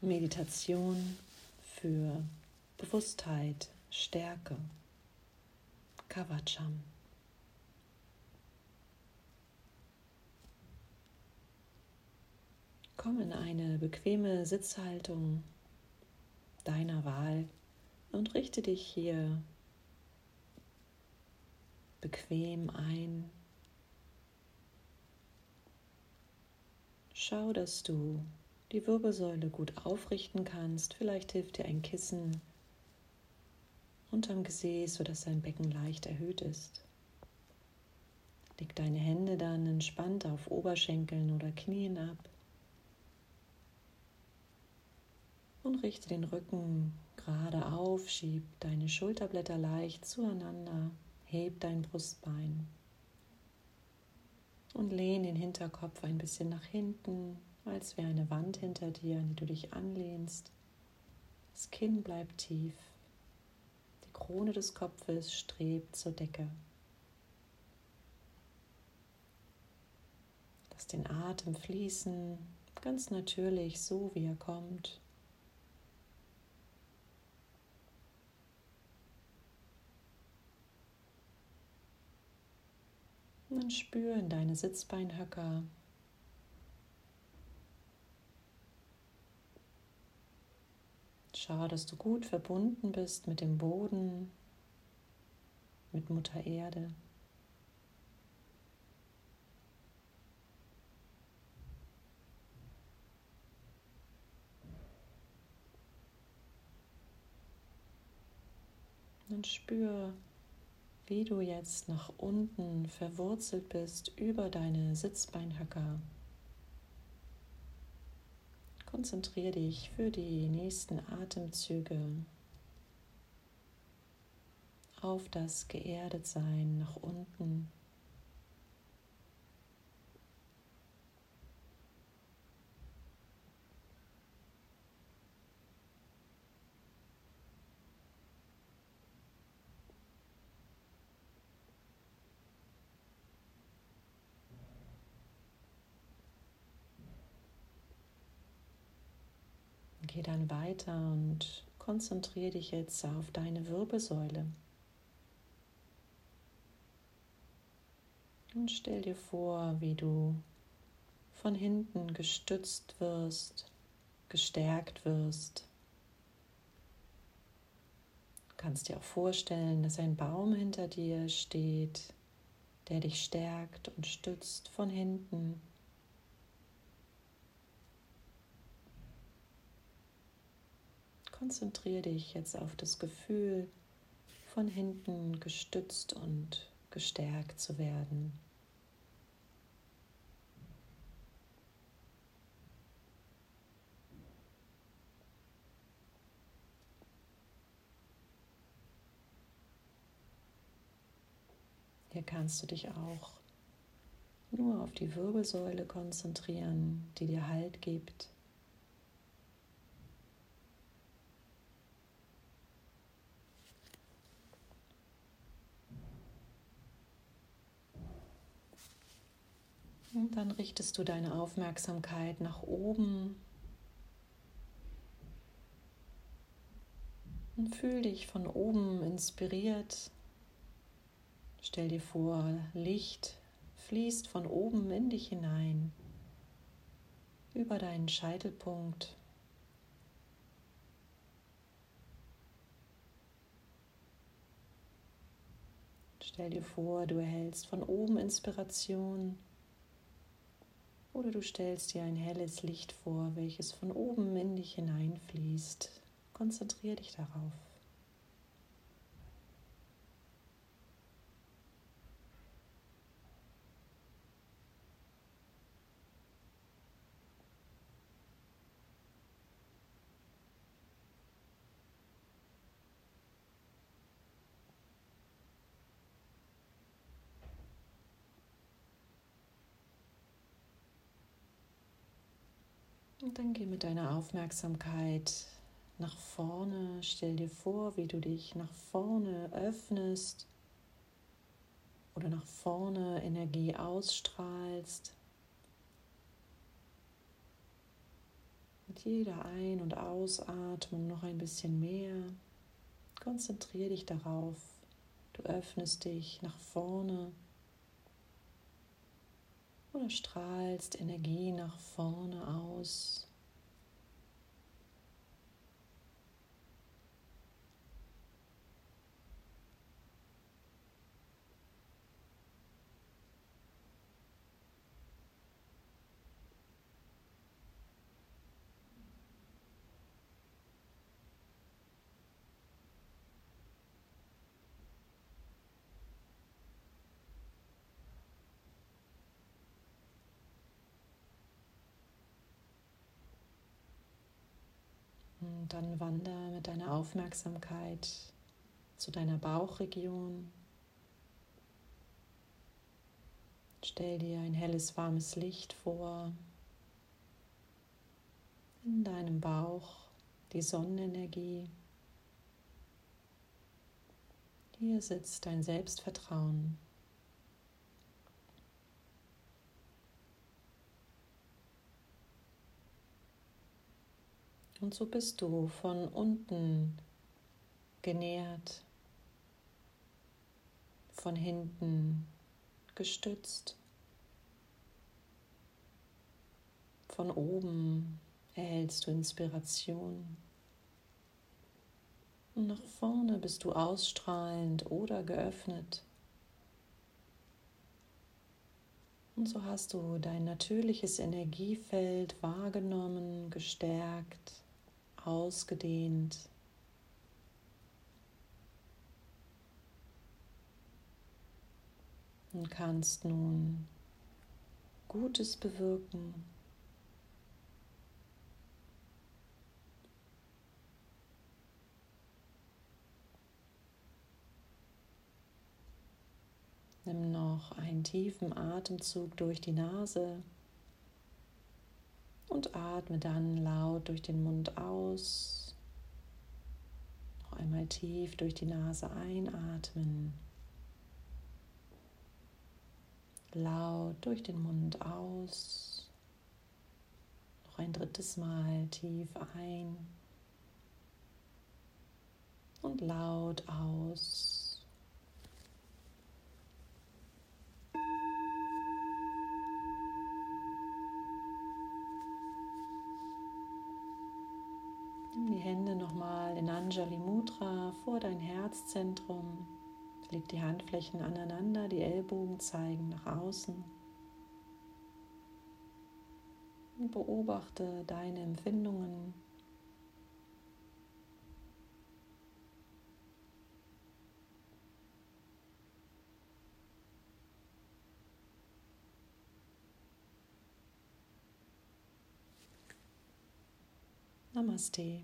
Meditation für Bewusstheit, Stärke, Kavacham. Komm in eine bequeme Sitzhaltung deiner Wahl und richte dich hier bequem ein. Schau, dass du die Wirbelsäule gut aufrichten kannst. Vielleicht hilft dir ein Kissen unterm Gesäß, sodass dein Becken leicht erhöht ist. Leg deine Hände dann entspannt auf Oberschenkeln oder Knien ab und richte den Rücken gerade auf, schieb deine Schulterblätter leicht zueinander, heb dein Brustbein und lehn den Hinterkopf ein bisschen nach hinten, als wäre eine Wand hinter dir, an die du dich anlehnst. Das Kinn bleibt tief. Die Krone des Kopfes strebt zur Decke. Lass den Atem fließen, ganz natürlich, so wie er kommt. Und dann spür in deine Sitzbeinhöcker. Schau, dass du gut verbunden bist mit dem Boden, mit Mutter Erde. Und spür, wie du jetzt nach unten verwurzelt bist über deine Sitzbeinhöcker. Konzentriere dich für die nächsten Atemzüge auf das Geerdetsein nach unten. Geh dann weiter und konzentriere dich jetzt auf deine Wirbelsäule. Und stell dir vor, wie du von hinten gestützt wirst, gestärkt wirst. Du kannst dir auch vorstellen, dass ein Baum hinter dir steht, der dich stärkt und stützt von hinten. Konzentriere dich jetzt auf das Gefühl, von hinten gestützt und gestärkt zu werden. Hier kannst du dich auch nur auf die Wirbelsäule konzentrieren, die dir Halt gibt. Und dann richtest du deine Aufmerksamkeit nach oben und fühl dich von oben inspiriert. Stell dir vor, Licht fließt von oben in dich hinein, über deinen Scheitelpunkt. Stell dir vor, du erhältst von oben Inspiration oder du stellst dir ein helles Licht vor, welches von oben in dich hineinfließt. Konzentriere dich darauf. Und dann geh mit deiner Aufmerksamkeit nach vorne. Stell dir vor, wie du dich nach vorne öffnest oder nach vorne Energie ausstrahlst. Mit jeder Ein- und Ausatmung noch ein bisschen mehr. Konzentriere dich darauf. Du öffnest dich nach vorne oder strahlst Energie nach vorne aus. Und dann wander mit deiner Aufmerksamkeit zu deiner Bauchregion. Stell dir ein helles, warmes Licht vor. In deinem Bauch die Sonnenenergie. Hier sitzt dein Selbstvertrauen. Und so bist du von unten genährt, von hinten gestützt, von oben erhältst du Inspiration. Und nach vorne bist du ausstrahlend oder geöffnet. Und so hast du dein natürliches Energiefeld wahrgenommen, gestärkt ausgedehnt. Und kannst nun Gutes bewirken. Nimm noch einen tiefen Atemzug durch die Nase und atme dann laut durch den Mund aus. Noch einmal tief durch die Nase einatmen. Laut durch den Mund aus. Noch ein drittes Mal tief ein und laut aus. Vor dein Herzzentrum. Leg die Handflächen aneinander, die Ellbogen zeigen nach außen. Und beobachte deine Empfindungen. Namaste.